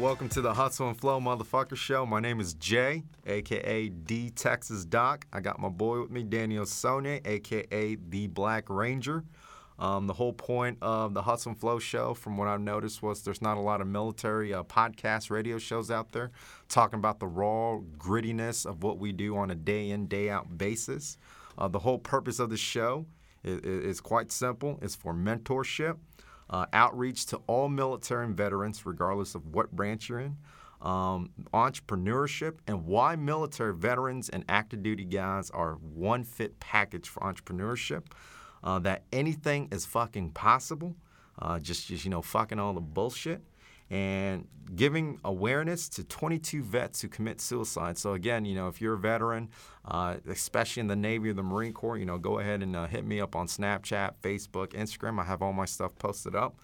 Welcome to the Hustle and Flow Motherfucker Show. My name is Jay, aka D Texas Doc. I got my boy with me, Daniel Sonia, aka the Black Ranger. Um, the whole point of the Hustle and Flow show, from what I've noticed, was there's not a lot of military uh, podcast radio shows out there talking about the raw grittiness of what we do on a day in, day out basis. Uh, the whole purpose of the show is, is quite simple it's for mentorship, uh, outreach to all military and veterans, regardless of what branch you're in. Um, entrepreneurship and why military veterans and active duty guys are one fit package for entrepreneurship uh, that anything is fucking possible. Uh, just, just, you know, fucking all the bullshit. And giving awareness to 22 vets who commit suicide. So, again, you know, if you're a veteran, uh, especially in the Navy or the Marine Corps, you know, go ahead and uh, hit me up on Snapchat, Facebook, Instagram. I have all my stuff posted up.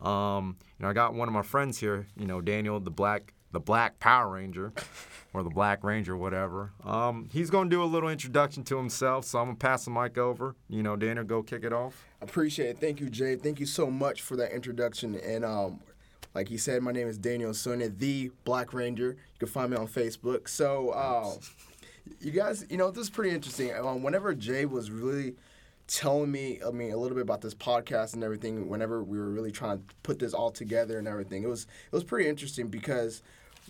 Um, you know, I got one of my friends here, you know, Daniel, the Black the Black Power Ranger or the Black Ranger, whatever. Um, he's going to do a little introduction to himself, so I'm going to pass the mic over. You know, Daniel, go kick it off. Appreciate it. Thank you, Jay. Thank you so much for that introduction. And um, like he said, my name is Daniel Sonia, the Black Ranger. You can find me on Facebook. So, uh, you guys, you know, this is pretty interesting. Um, whenever Jay was really telling me, I mean, a little bit about this podcast and everything. Whenever we were really trying to put this all together and everything, it was it was pretty interesting because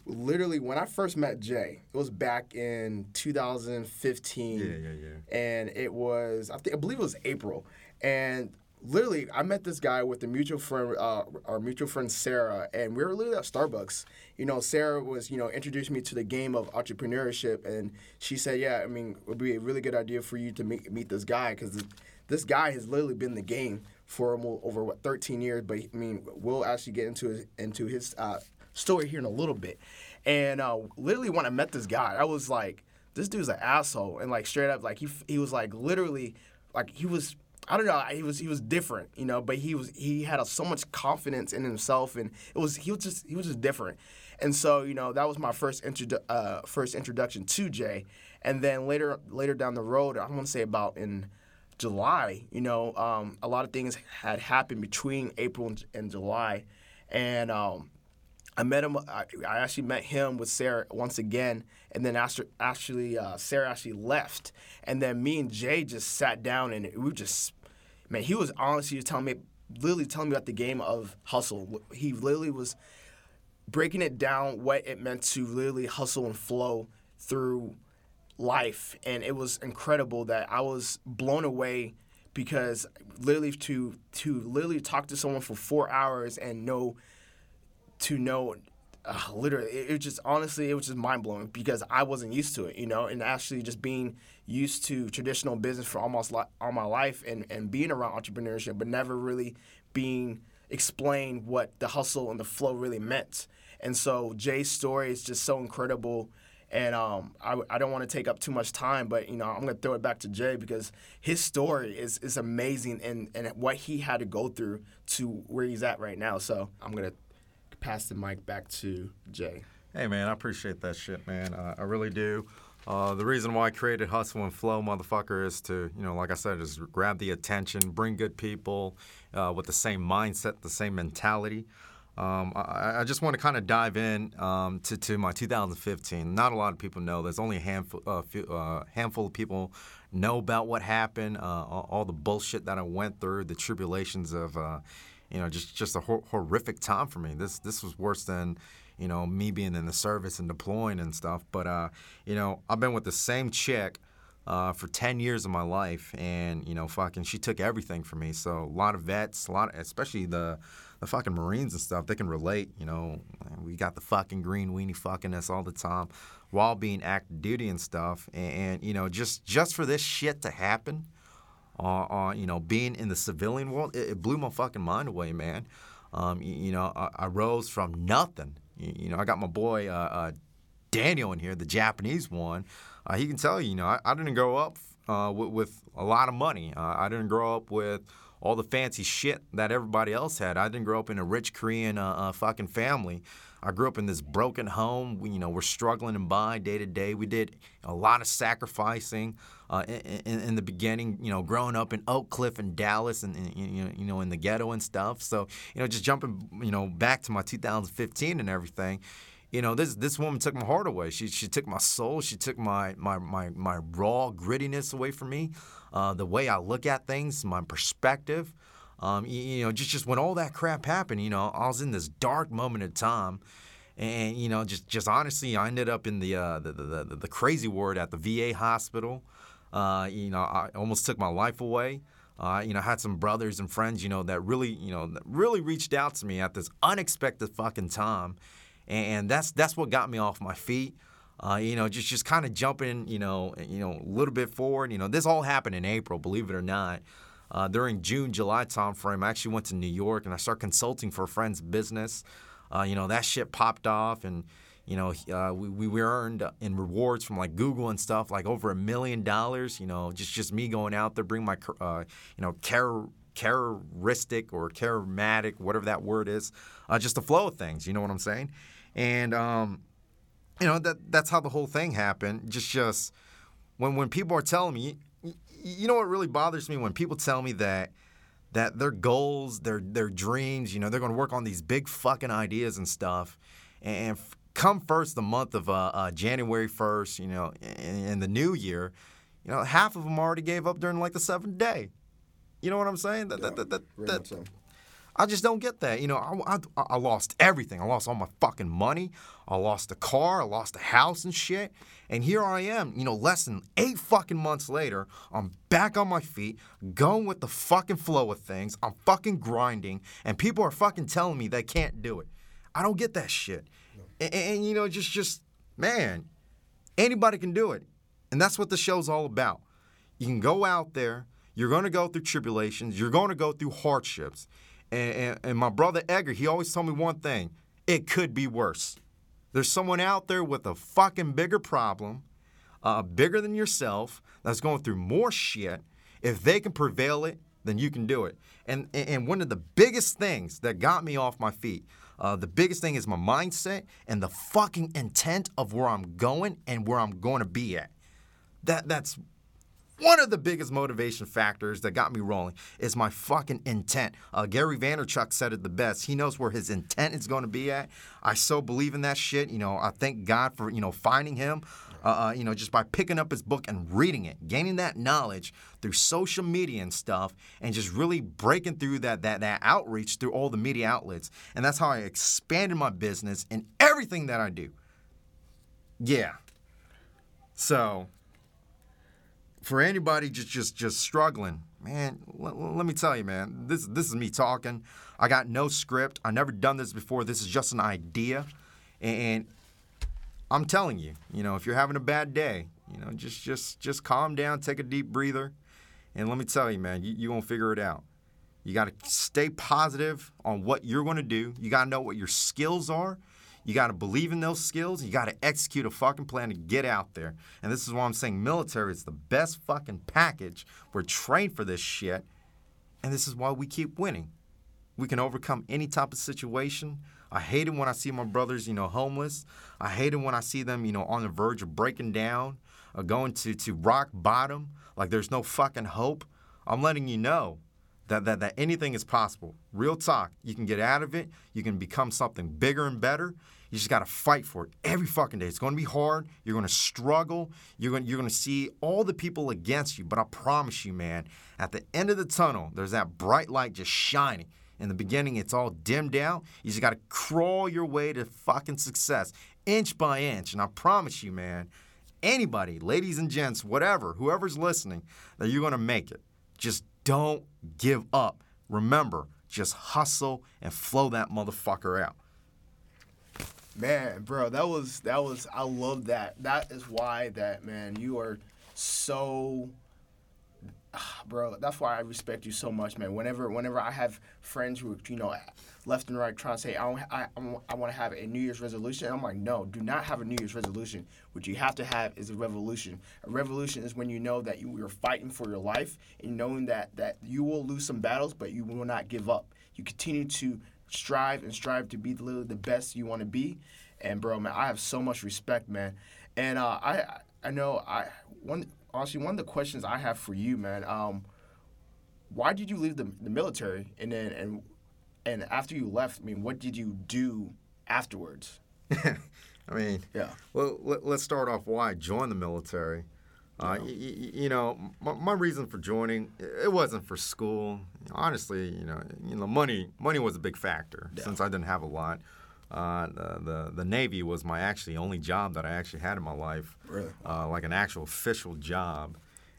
literally when I first met Jay, it was back in 2015. Yeah, yeah, yeah. And it was I think I believe it was April, and literally I met this guy with a mutual friend, uh, our mutual friend Sarah, and we were literally at Starbucks. You know, Sarah was you know introducing me to the game of entrepreneurship, and she said, yeah, I mean, it would be a really good idea for you to meet meet this guy because this guy has literally been the game for over what 13 years. But I mean, we'll actually get into his, into his uh, story here in a little bit. And uh, literally, when I met this guy, I was like, this dude's an asshole. And like straight up, like he he was like literally, like he was. I don't know. He was he was different, you know, but he was he had a, so much confidence in himself, and it was he was just he was just different, and so you know that was my first introdu- uh, first introduction to Jay, and then later later down the road, I want to say about in July, you know, um, a lot of things had happened between April and, and July, and um, I met him. I, actually met him with Sarah once again, and then after, actually uh, Sarah actually left, and then me and Jay just sat down and we just, man, he was honestly just telling me, literally telling me about the game of hustle. He literally was breaking it down what it meant to literally hustle and flow through life, and it was incredible that I was blown away because literally to to literally talk to someone for four hours and know to know uh, literally it, it just honestly it was just mind blowing because I wasn't used to it, you know, and actually just being used to traditional business for almost li- all my life and and being around entrepreneurship, but never really being explained what the hustle and the flow really meant. And so Jay's story is just so incredible. And um, I, I don't want to take up too much time, but you know I'm gonna throw it back to Jay because his story is, is amazing and, and what he had to go through to where he's at right now. So I'm gonna pass the mic back to Jay. Hey, man, I appreciate that shit, man. Uh, I really do. Uh, the reason why I created Hustle and Flow, motherfucker, is to, you know, like I said, just grab the attention, bring good people uh, with the same mindset, the same mentality. Um, I, I, just want to kind of dive in um, to, to my 2015. Not a lot of people know. There's only a handful, uh, few, uh, handful of people know about what happened, uh, all, all, the bullshit that I went through, the tribulations of uh, you know, just just a hor- horrific time for me. This this was worse than you know me being in the service and deploying and stuff. But uh, you know, I've been with the same chick. Uh, for 10 years of my life and you know fucking she took everything from me so a lot of vets a lot of, especially the the fucking marines and stuff they can relate you know we got the fucking green weenie fucking us all the time while being active duty and stuff and, and you know just just for this shit to happen on, on you know being in the civilian world, it, it blew my fucking mind away, man. Um, you, you, know, I, I, rose from nothing. You, you, know, I got my boy uh, uh, Daniel in here, the Japanese one. Uh, he can tell you, you know, I, I didn't grow up uh, with, with, a lot of money. Uh, I didn't grow up with all the fancy shit that everybody else had. I didn't grow up in a rich Korean uh, fucking family. I grew up in this broken home. We, you know, we're struggling and by day to day. We did a lot of sacrificing uh, in, in, the beginning. You know, growing up in Oak Cliff and Dallas, and, and you know, in the ghetto and stuff. So, you know, just jumping, you know, back to my 2015 and everything. You know, this this woman took my heart away. She she took my soul. She took my my my my raw grittiness away from me. Uh, the way I look at things, my perspective. Um, you, you, know, just just when all that crap happened, you know, I was in this dark moment of time, and you know, just just honestly, I ended up in the uh, the, the, the, the crazy ward at the VA hospital. Uh, you know, I almost took my life away. Uh, you know, I had some brothers and friends, you know, that really, you know, really reached out to me at this unexpected fucking time, and that's that's what got me off my feet. Uh, you know, just just kind of jumping, you know, you know, a little bit forward. You know, this all happened in April, believe it or not uh, during June, July timeframe, I actually went to New York and I started consulting for a friend's business. Uh, you know, that shit popped off and, you know, uh, we, we earned in rewards from like Google and stuff like over a million dollars, you know, just, just me going out there, bring my, uh, you know, char- characteristic or charismatic, whatever that word is, uh, just the flow of things, you know what I'm saying? And, um, you know, that that's how the whole thing happened. Just, just when, when people are telling me, you know what really bothers me when people tell me that that their goals, their their dreams, you know, they're going to work on these big fucking ideas and stuff, and come first the month of uh, uh, January first, you know, in, in, the new year, you know, half of them already gave up during like the seventh day. You know what I'm saying? That, yeah, that, that, that, that I just don't get that. You know, I, I, I, lost everything. I lost all my fucking money. I lost the car. I lost the house and shit. And here I am, you know, less than eight fucking months later. I'm back on my feet, going with the fucking flow of things. I'm fucking grinding, and people are fucking telling me they can't do it. I don't get that shit. And, and, you know, just, just, man, anybody can do it. And that's what the show's all about. You can go out there. You're going to go through tribulations. You're going to go through hardships. And, and, and my brother Edgar, he always told me one thing it could be worse. There's someone out there with a fucking bigger problem, uh, bigger than yourself, that's going through more shit. If they can prevail it, then you can do it. And, and one of the biggest things that got me off my feet, uh, the biggest thing is my mindset and the fucking intent of where I'm going and where I'm going to be at. That that's one of the biggest motivation factors that got me rolling is my fucking intent. Uh, Gary Vaynerchuk said it the best. He knows where his intent is going to be at. I so believe in that shit. You know, I thank God for you know finding him. Uh, uh, you know, just by picking up his book and reading it, gaining that knowledge through social media and stuff, and just really breaking through that that that outreach through all the media outlets. And that's how I expanded my business and everything that I do. Yeah. So for anybody just just just struggling, man, l- let me tell you, man, this this is me talking. I got no script. I never done this before. This is just an idea, and I'm telling you, you know, if you're having a bad day, you know, just just just calm down, take a deep breather, and let me tell you, man, you, you're gonna figure it out. You got to stay positive on what you're going to do. You got to know what your skills are. You got to believe in those skills. You got to execute a fucking plan to get out there. And this is why I'm saying military is the best fucking package. We're trained for this shit. And this is why we keep winning. We can overcome any type of situation. I hate it when I see my brothers, you know, homeless. I hate it when I see them, you know, on the verge of breaking down, or going to, to rock bottom, like there's no fucking hope. I'm letting you know that, that, that anything is possible. Real talk. You can get out of it. You can become something bigger and better. You just got to fight for it every fucking day. It's going to be hard. You're going to struggle. You're going, you're going to see all the people against you. But I promise you, man, at the end of the tunnel, there's that bright light just shining. In the beginning, it's all dimmed out. You just got to crawl your way to fucking success, inch by inch. And I promise you, man, anybody, ladies and gents, whatever, whoever's listening, that you're going to make it. Just don't give up. Remember, just hustle and flow that motherfucker out. Man, bro, that was that was I love that. That is why that man, you are so bro, that's why I respect you so much, man. Whenever, whenever I have friends who, you know, left and right trying to say, I, don't, I, I want to have a New Year's resolution, I'm like, no, do not have a New Year's resolution. What you have to have is a revolution. A revolution is when you know that you are fighting for your life and knowing that that you will lose some battles, but you will not give up. You continue to strive and strive to be the, the best you want to be. And bro, man, I have so much respect, man. And uh, I I know I one honestly one of the questions I have for you, man. Um, why did you leave the, the military? And then and and after you left, I mean, what did you do afterwards? I mean, yeah. Well, let, us start off why I joined the military. Uh, y- y- you know, my, my, reason for joining it wasn't for school. Honestly, you know, you know, money money was a big factor yeah. since I didn't have a lot. Uh, the, the, the Navy was my actually only job that I actually had in my life, really? uh, like an actual official job.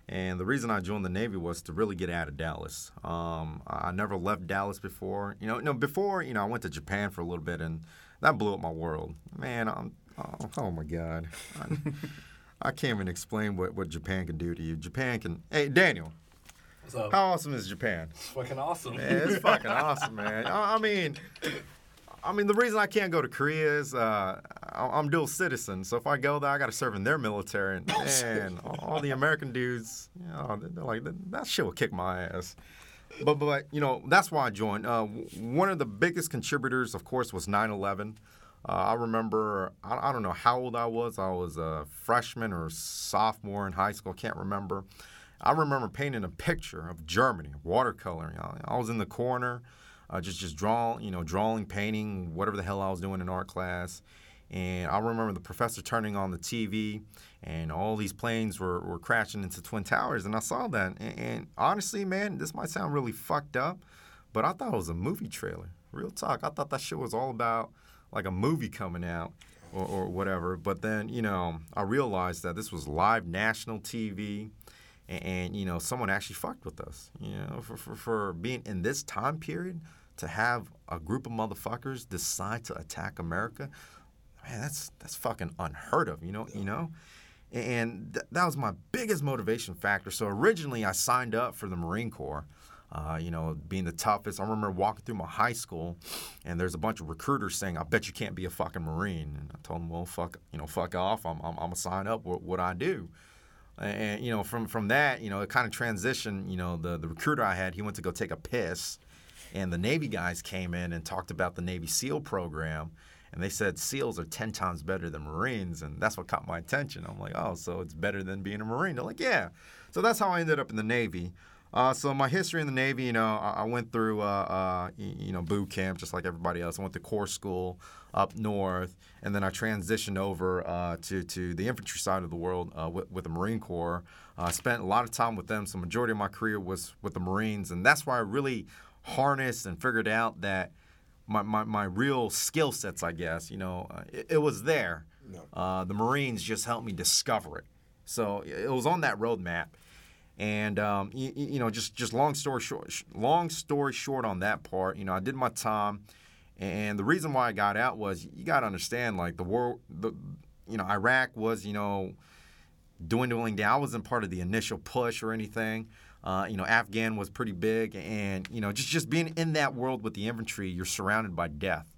And the reason I joined the Navy was to really get out of Dallas. Um, I never left Dallas before. You know, no, before you know, I went to Japan for a little bit, and that blew up my world. Man, I'm, oh, oh my God, I, I, can't even explain what, what Japan can do to you. Japan can. Hey, Daniel. What's up? How awesome is Japan? It's fucking awesome. Man, it's fucking awesome, man. I, I mean, I mean, the reason I can't go to Korea is uh, I'm dual citizen. So if I go there, I got to serve in their military. And man, all the American dudes, you know, they're like, that shit will kick my ass. But, but you know, that's why I joined. Uh, one of the biggest contributors, of course, was 9 11. Uh, I remember, I, I, don't know how old I was. I was a freshman or sophomore in high school. Can't remember. I remember painting a picture of Germany, watercoloring. I, I was in the corner uh, just just drawing, you know, drawing, painting, whatever the hell I was doing in art class. And I remember the professor turning on the TV, and all these planes were, were crashing into Twin Towers, and I saw that. And, and honestly, man, this might sound really fucked up, but I thought it was a movie trailer. Real talk. I thought that shit was all about like a movie coming out or, or whatever. But then, you know, I realized that this was live national TV and, and, you know someone actually fucked with us you know for, for, for being in this time period to have a group of motherfuckers decide to attack america man that's that's fucking unheard of you know you know and th- that was my biggest motivation factor so originally i signed up for the marine corps uh, you know, being the toughest. I remember walking through my high school, and there's a bunch of recruiters saying, "I bet you can't be a fucking Marine." And I told them, "Well, fuck, you know, fuck off. I'm, I'm, I'm gonna sign up. What, what I do?" and you know from from that you know it kind of transitioned you know the the recruiter i had he went to go take a piss and the navy guys came in and talked about the navy seal program and they said seals are 10 times better than marines and that's what caught my attention. I'm like oh so it's better than being a marine. They're like yeah. So that's how i ended up in the navy. Uh, so my history in the Navy, you know, I, I went through, uh, uh, you know, boot camp just like everybody else. I went to corps school up north, and then I transitioned over uh, to to the infantry side of the world uh, with, with, the Marine Corps. I spent a lot of time with them, so majority of my career was with the Marines, and that's why I really harnessed and figured out that my, my, my real skill sets, I guess, you know, it, it was there. No. the Marines just helped me discover it. So it was on that roadmap. And um, you, you, know, just just long story short, long story short on that part, you know, I did my time, and the reason why I got out was you got to understand, like the war, the you know, Iraq was you know dwindling down. I wasn't part of the initial push or anything. Uh, you know, Afghan was pretty big, and you know, just just being in that world with the infantry, you're surrounded by death.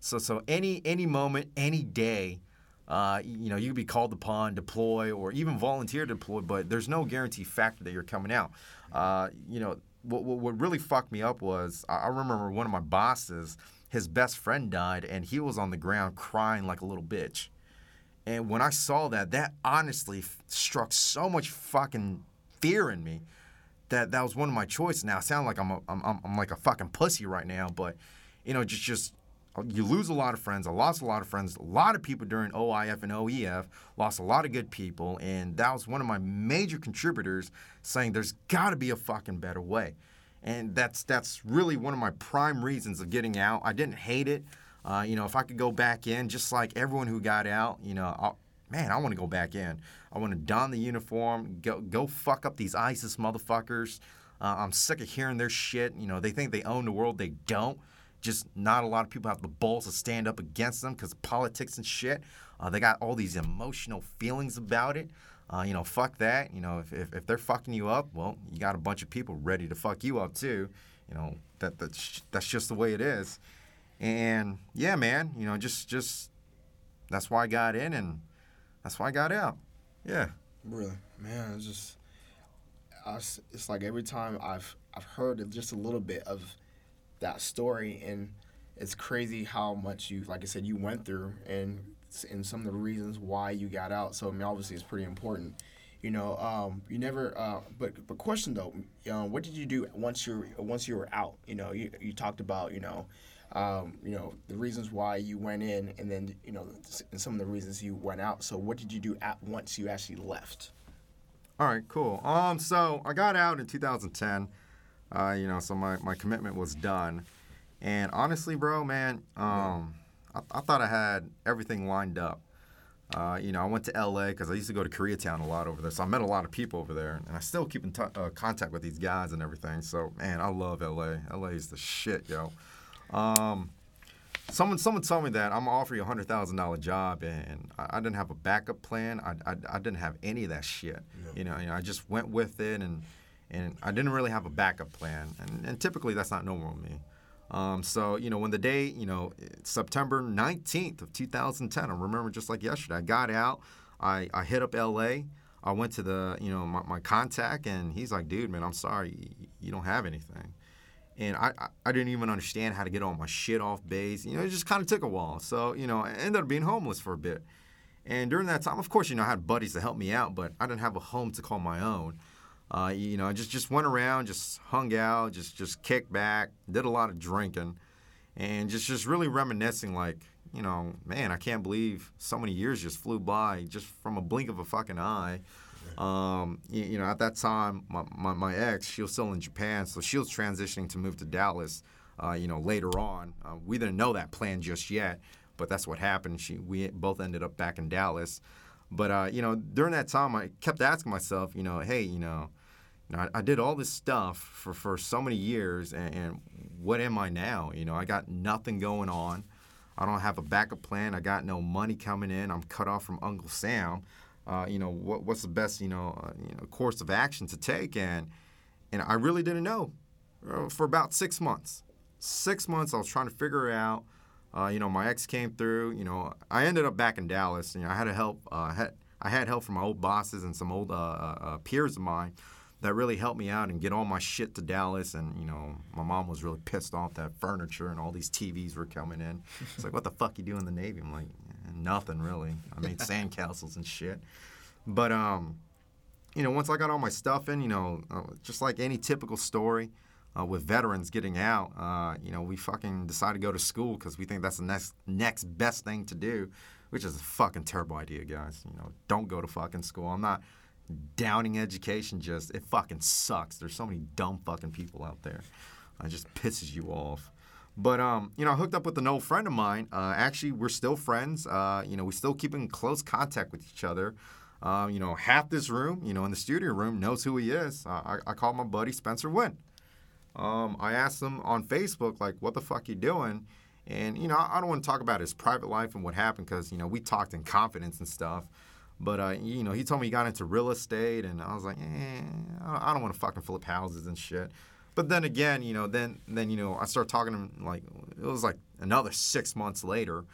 So so any any moment, any day, uh, you know, you could be called upon, deploy, or even volunteer to deploy, but there's no guarantee factor that you're coming out. Uh, you know, what, what really fucked me up was I remember one of my bosses, his best friend died, and he was on the ground crying like a little bitch. And when I saw that, that honestly struck so much fucking fear in me that that was one of my choices. Now I sound like I'm, a, I'm I'm like a fucking pussy right now, but you know, just just you lose a lot of friends. I lost a lot of friends. A lot of people during OIF and OEF lost a lot of good people, and that was one of my major contributors saying there's got to be a fucking better way, and that's that's really one of my prime reasons of getting out. I didn't hate it. Uh, you know, if I could go back in, just like everyone who got out, you know, I'll, man, I want to go back in. I want to don the uniform, go go fuck up these ISIS motherfuckers. Uh, I'm sick of hearing their shit. You know, they think they own the world. They don't just not a lot of people have the balls to stand up against them because politics and shit. Uh, they got all these emotional feelings about it. Uh, you know, fuck that. You know, if, if, if they're fucking you up, well, you got a bunch of people ready to fuck you up too. You know, that that's that's just the way it is. And yeah, man, you know, just just that's why I got in and that's why I got out. Yeah. Really, man, it's just I it's like every time I've I've heard just a little bit of that story, and it's crazy how much you, like I said, you went through, and and some of the reasons why you got out. So I mean, obviously, it's pretty important. You know, um, you never. Uh, but but question though, uh, what did you do once you once you were out? You know, you you talked about you know. Um, you know the reasons why you went in, and then you know, and some of the reasons you went out. So, what did you do at once you actually left? All right, cool. Um, so I got out in 2010. Uh, you know, so my, my commitment was done. And honestly, bro, man, um, I, I thought I had everything lined up. Uh, you know, I went to LA because I used to go to Koreatown a lot over there. So I met a lot of people over there. And I still keep in t- uh, contact with these guys and everything. So, man, I love LA. LA is the shit, yo. Um, someone someone told me that I'm gonna offer you a hundred thousand dollar job, and I, I didn't have a backup plan. I, I, I didn't have any of that shit. You, know, you know, I just went with it, and and I didn't really have a backup plan. And, and typically that's not normal with me. Um, so you know, when the day, you know, September 19th of 2010, I remember just like yesterday. I got out. I, I hit up LA. I went to the, you know, my, my contact, and he's like, dude, man, I'm sorry, you, you don't have anything and I, I, didn't even understand how to get all my shit off base. You know, it just kind of took a while. So, you know, I ended up being homeless for a bit. And during that time, of course, you know, I had buddies to help me out, but I didn't have a home to call my own. Uh, you know, I just, just went around, just hung out, just, just kicked back, did a lot of drinking, and just, just really reminiscing like, you know, man, I can't believe so many years just flew by just from a blink of a fucking eye. Um, you, you know, at that time, my, my, my ex, she was still in Japan, so she was transitioning to move to Dallas. Uh, you know, later on, uh, we didn't know that plan just yet, but that's what happened. She, we both ended up back in Dallas. But uh, you know, during that time, I kept asking myself, you know, hey, you know, you know, I, I did all this stuff for, for so many years, and, and what am I now? You know, I got nothing going on. I don't have a backup plan. I got no money coming in. I'm cut off from Uncle Sam. Uh, you know, what, what's the best, you know, uh, you know, course of action to take? And and I really didn't know uh, for about six months. Six months, I was trying to figure it out. Uh, you know, my ex came through. You know, I ended up back in Dallas. You know, I had help. Uh, had I had help from my old bosses and some old uh, uh, peers of mine that really helped me out and get all my shit to Dallas. And you know, my mom was really pissed off that furniture and all these TVs were coming in. It's like, what the fuck you do in the Navy? I'm like, "Eh, nothing really. I made sandcastles and shit. But um, you know, once I got all my stuff in, you know, uh, just like any typical story uh, with veterans getting out, uh, you know, we fucking decided to go to school because we think that's the next next best thing to do, which is a fucking terrible idea, guys. You know, don't go to fucking school. I'm not downing education, just it fucking sucks. There's so many dumb fucking people out there. It just pisses you off. But um, you know, I hooked up with an old friend of mine. Uh, actually, we're still friends. Uh, you know, we still keep in close contact with each other. Um, you know, half this room, you know, in the studio room, knows who he is. Uh, I, I call my buddy Spencer Wynn. Um, I asked him on Facebook, like, what the fuck you doing? And, you know, I don't want to talk about his private life and what happened because, you know, we talked in confidence and stuff. But, uh, you know, he told me he got into real estate, and I was like, eh, I I don't want to fucking flip houses and shit. But then again, you know, then, then you know, I started talking to him, like, it was like another six months later.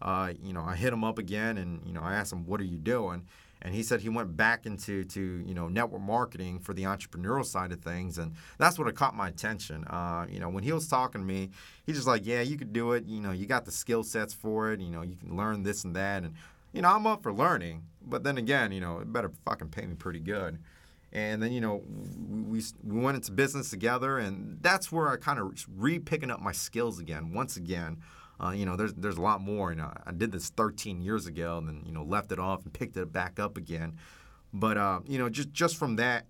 Uh, you know, I hit him up again, and, you know, I asked him, what are you doing? and he said he went back into to you know network marketing for the entrepreneurial side of things and that's what caught my attention uh, you know when he was talking to me he's just like yeah you could do it you know you got the skill sets for it you know you can learn this and that and you know i'm up for learning but then again you know it better fucking pay me pretty good and then you know we, we, we went into business together and that's where i kind of re-picking up my skills again once again uh, you know, there's there's a lot more. You know, I did this 13 years ago, and then you know left it off and picked it back up again. But uh, you know, just just from that,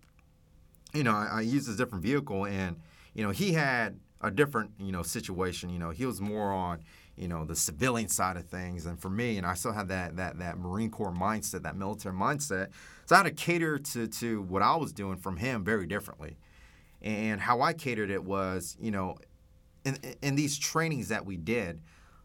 you know, I, I used a different vehicle, and you know, he had a different you know situation. You know, he was more on you know the civilian side of things, and for me, and I still had that that that Marine Corps mindset, that military mindset. So I had to cater to to what I was doing from him very differently, and how I catered it was, you know, in in these trainings that we did.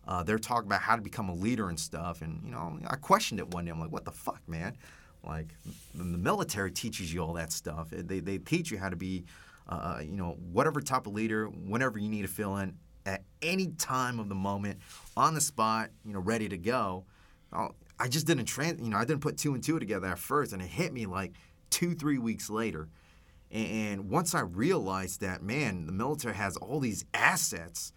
Uh, they're talking about how to become a leader and stuff, and you know, I questioned it one day. I'm like, "What the fuck, man? Like the military teaches you all that stuff. They, they teach you how to be, uh, you know, whatever type of leader, whenever you need to fill in, at any time of the moment, on the spot, you know, ready to go. I'll- I just didn't trans, you know, I didn't put two and two together at first, and it hit me like two, three weeks later. And, once I realized that, man, the military has all these assets,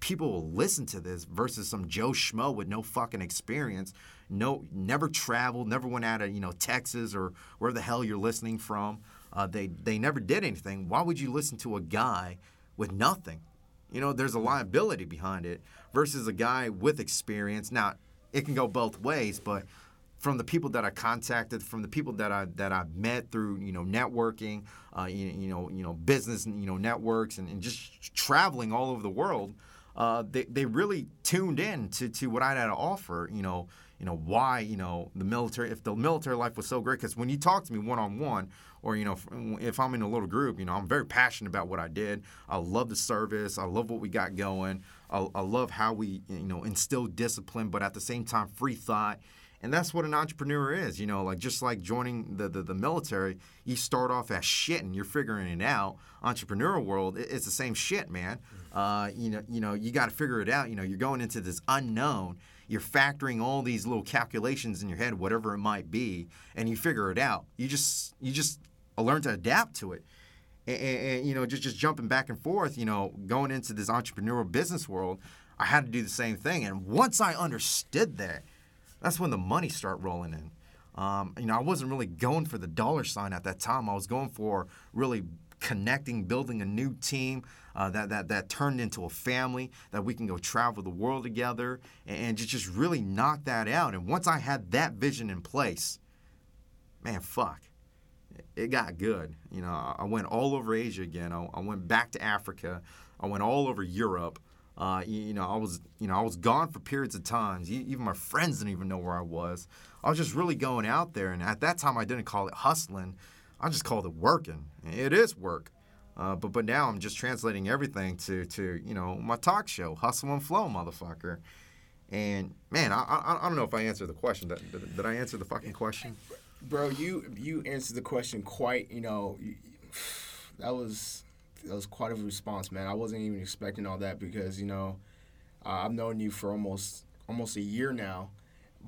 people will listen to this versus some Joe Schmo with no fucking experience, no, never traveled, never went out of you know Texas or where the hell you're listening from. Uh, they they never did anything. Why would you listen to a guy with nothing? You know, there's a liability behind it versus a guy with experience. Now, it can go both ways, but from the people that I contacted, from the people that I that I've met through you know networking, uh, you, you know you know business you know networks and, and just traveling all over the world, uh, they they really tuned in to, to what I had to offer. You know you know why you know the military if the military life was so great because when you talk to me one on one or you know if I'm in a little group, you know I'm very passionate about what I did. I love the service. I love what we got going. I, I love how we you know instill discipline, but at the same time free thought. And that's what an entrepreneur is, you know, like just like joining the, the, the military, you start off as shit and you're figuring it out. Entrepreneurial world, it- it's the same shit, man. Uh, you know, you know, you got to figure it out. You know, you're going into this unknown. You're factoring all these little calculations in your head, whatever it might be, and you figure it out. You just you just learn to adapt to it and, and, you know just just jumping back and forth you know going into this entrepreneurial business world i had to do the same thing. And once i understood that that's when the money start rolling in. Um, you know i wasn't really going for the dollar sign at that time. I was going for really connecting building a new team uh, that, that that turned into a family that we can go travel the world together and, and just, just really knock that out. And once i had that vision in place man fuck it got good. You know, I went all over Asia again. I, I went back to Africa. I went all over Europe. Uh, you, you know, I was, you know, I was gone for periods of times. Even my friends didn't even know where I was. I was just really going out there, and at that time, I didn't call it hustling. I just called it working. It is work. Uh, but but now I'm just translating everything to to you know my talk show, hustle and flow, motherfucker. And man, I I, I don't know if I answered the question. Did, did, did I answer the fucking question? Bro, you you answered the question quite. You know, that was that was quite a response, man. I wasn't even expecting all that because you know, uh, I've known you for almost almost a year now,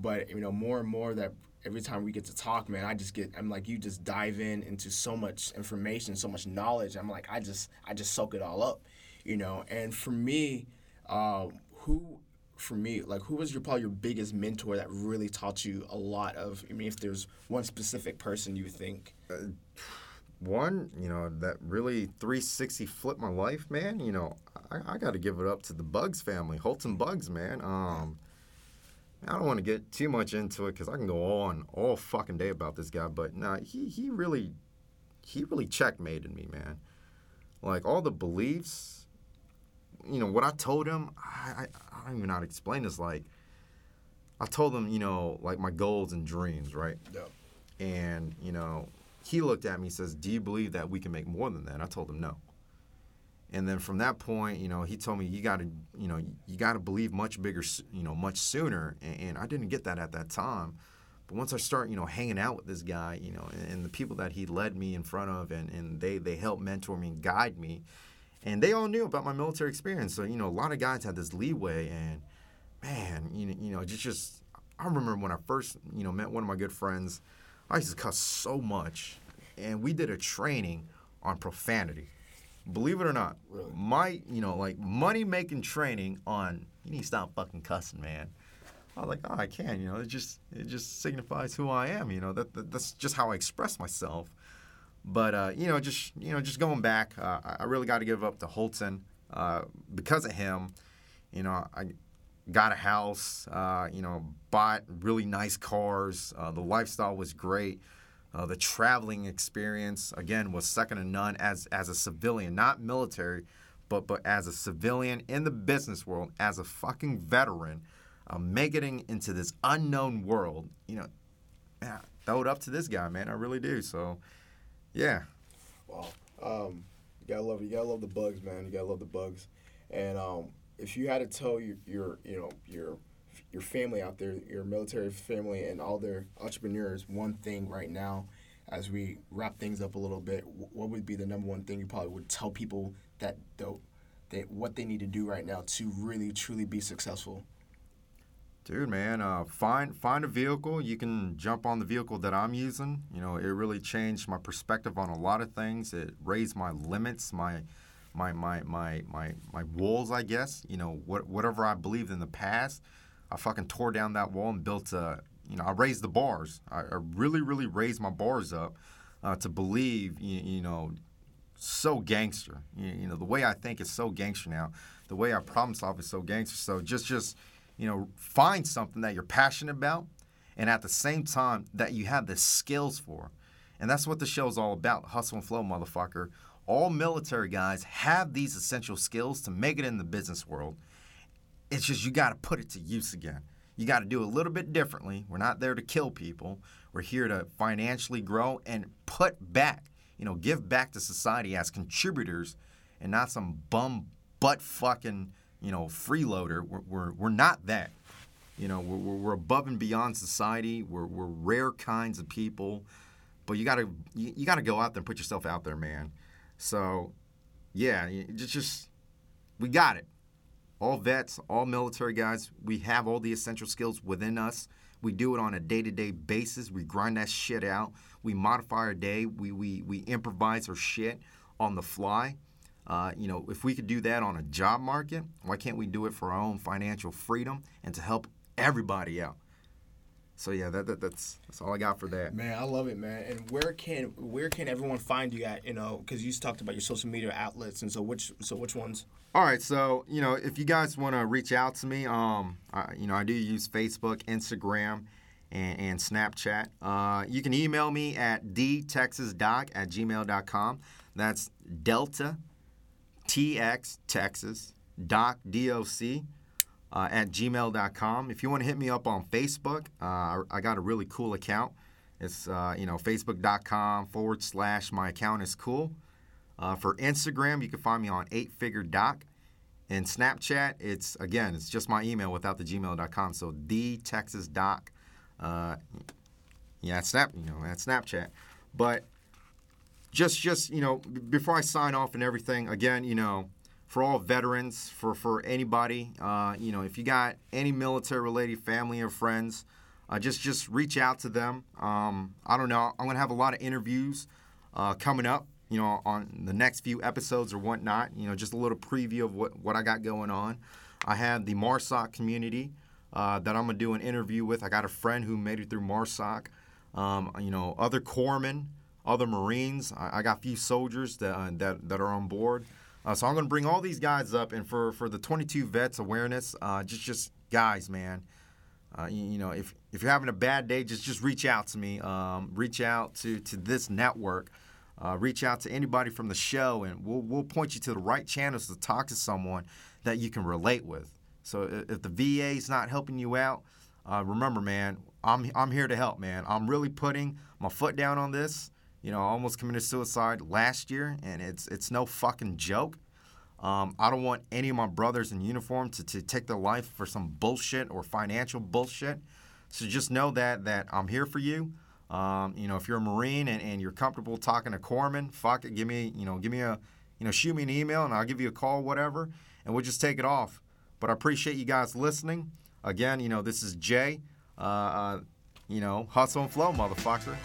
but you know, more and more that every time we get to talk, man, I just get I'm like you just dive in into so much information, so much knowledge. I'm like I just I just soak it all up, you know. And for me, uh, who for me, like who was your probably your biggest mentor that really taught you a lot of? I mean, if there's one specific person you think. one, you know, that really 360 flipped my life, man. You know, I, I got to give it up to the Buggs family, Holton Buggs, man. Um, I don't want to get too much into it because I can go on all fucking day about this guy, but nah, he he really, he really checkmated me, man. Like all the beliefs, you know, what I told him, I I, I don't even know how to explain this. Like, I told him, you know, like my goals and dreams, right? Yeah. And, you know, he looked at me and says, Do you believe that we can make more than that? And I told him no. And then from that point, you know, he told me you got to, you know, you got to believe much bigger, you know, much sooner. And, and I didn't get that at that time. But once I start, you know, hanging out with this guy, you know, and, and the people that he led me in front of, and, and they they helped mentor me and guide me, and they all knew about my military experience. So you know, a lot of guys had this leeway, and man, you know, you know, just just I remember when I first, you know, met one of my good friends. I used to cuss so much, and we did a training on profanity. Believe it or not, Really? my you know like money making training on you need to stop fucking cussing, man. I was like, oh, I can, you know, it just it just signifies who I am, you know. That, that that's just how I express myself. But uh, you know, just you know, just going back, uh, I really got to give up to Holton uh, because of him. You know, I got a house. Uh, you know, bought really nice cars. Uh, the lifestyle was great. Uh, the traveling experience again was second to none as as a civilian, not military, but but as a civilian in the business world, as a fucking veteran, making into this unknown world. You know, man, I throw it up to this guy, man. I really do. So, yeah. Wow. Um, you gotta love you gotta love the Buggs, man. You gotta love the Buggs. And um, if you had to tell your, your you know your your family out there, your military family, and all their entrepreneurs, one thing right now, as we wrap things up a little bit, what would be the number one thing you probably would tell people that though, that what they need to do right now to really truly be successful? Dude, man, uh, find find a vehicle. You can jump on the vehicle that I'm using. You know, it really changed my perspective on a lot of things. It raised my limits, my my my my my my walls, I guess. You know, what whatever I believed in the past, I fucking tore down that wall and built a. You know, I raised the bars. I, I really, really raised my bars up uh, to believe. You, you know, so gangster. You, you know, the way I think is so gangster now. The way I problem solve is so gangster. So just just you know, find something that you're passionate about and at the same time that you have the skills for. And that's what the show's all about hustle and flow, motherfucker. All military guys have these essential skills to make it in the business world. It's just you got to put it to use again. You got to do a little bit differently. We're not there to kill people. We're here to financially grow and put back, you know, give back to society as contributors and not some bum butt fucking you know, freeloader. We're, we're, we're not that. You know, we're, we're above and beyond society. We're, we're rare kinds of people. But you gotta you, gotta go out there and put yourself out there, man. So, yeah, just just we got it. All vets, all military guys, we have all the essential skills within us. We do it on a day-to-day basis. We grind that shit out. We modify our day. We we we improvise our shit on the fly. Uh, you know, if we could do that on a job market, why can't we do it for our own financial freedom and to help everybody out? So yeah, that, that, that's that's all I got for that. Man, I love it, man. And where can where can everyone find you at? You know, because you talked about your social media outlets, and so which so which ones? All right, so you know, if you guys want to reach out to me, um, I, you know, I do use Facebook, Instagram, and, and Snapchat. Uh, you can email me at dtexasdoc at gmail.com. That's Delta TX Texas doc doc uh, at gmail.com. If you want to hit me up on Facebook, uh, I got a really cool account. It's uh, you know facebook.com forward slash my account is cool. Uh, for Instagram, you can find me on eight figure doc. And Snapchat, it's again, it's just my email without the gmail.com. So the Texas doc. Uh, yeah, Snap, you know, at Snapchat. But just just you know before I sign off and everything again you know for all veterans for for anybody uh, you know if you got any military related family or friends uh, just just reach out to them. Um, I don't know I'm gonna have a lot of interviews uh, coming up you know on the next few episodes or whatnot you know just a little preview of what what I got going on. I have the MARSOC community uh, that I'm gonna do an interview with. I got a friend who made it through MARSOC. Um, you know other corpsmen other Marines. I, I got a few soldiers that, uh, that, that are on board. Uh, so I'm going to bring all these guys up, and for, for the 22 vets awareness, uh, just just guys, man. Uh, you, you, know, if, if you're having a bad day, just just reach out to me. Um, reach out to to this network. Uh, reach out to anybody from the show, and we'll we'll point you to the right channels to talk to someone that you can relate with. So if the VA is not helping you out, uh, remember, man, I'm I'm here to help, man. I'm really putting my foot down on this. You know, I almost committed suicide last year, and it's it's no fucking joke. Um, I don't want any of my brothers in uniform to, to take their life for some bullshit or financial bullshit. So just know that that I'm here for you. Um, you know, if you're a Marine and, and you're comfortable talking to corpsmen, fuck it, give me, you know, give me a, you know, shoot me an email and I'll give you a call, whatever, and we'll just take it off. But I appreciate you guys listening. Again, you know, this is Jay. Uh, uh, you know, hustle and flow, motherfucker.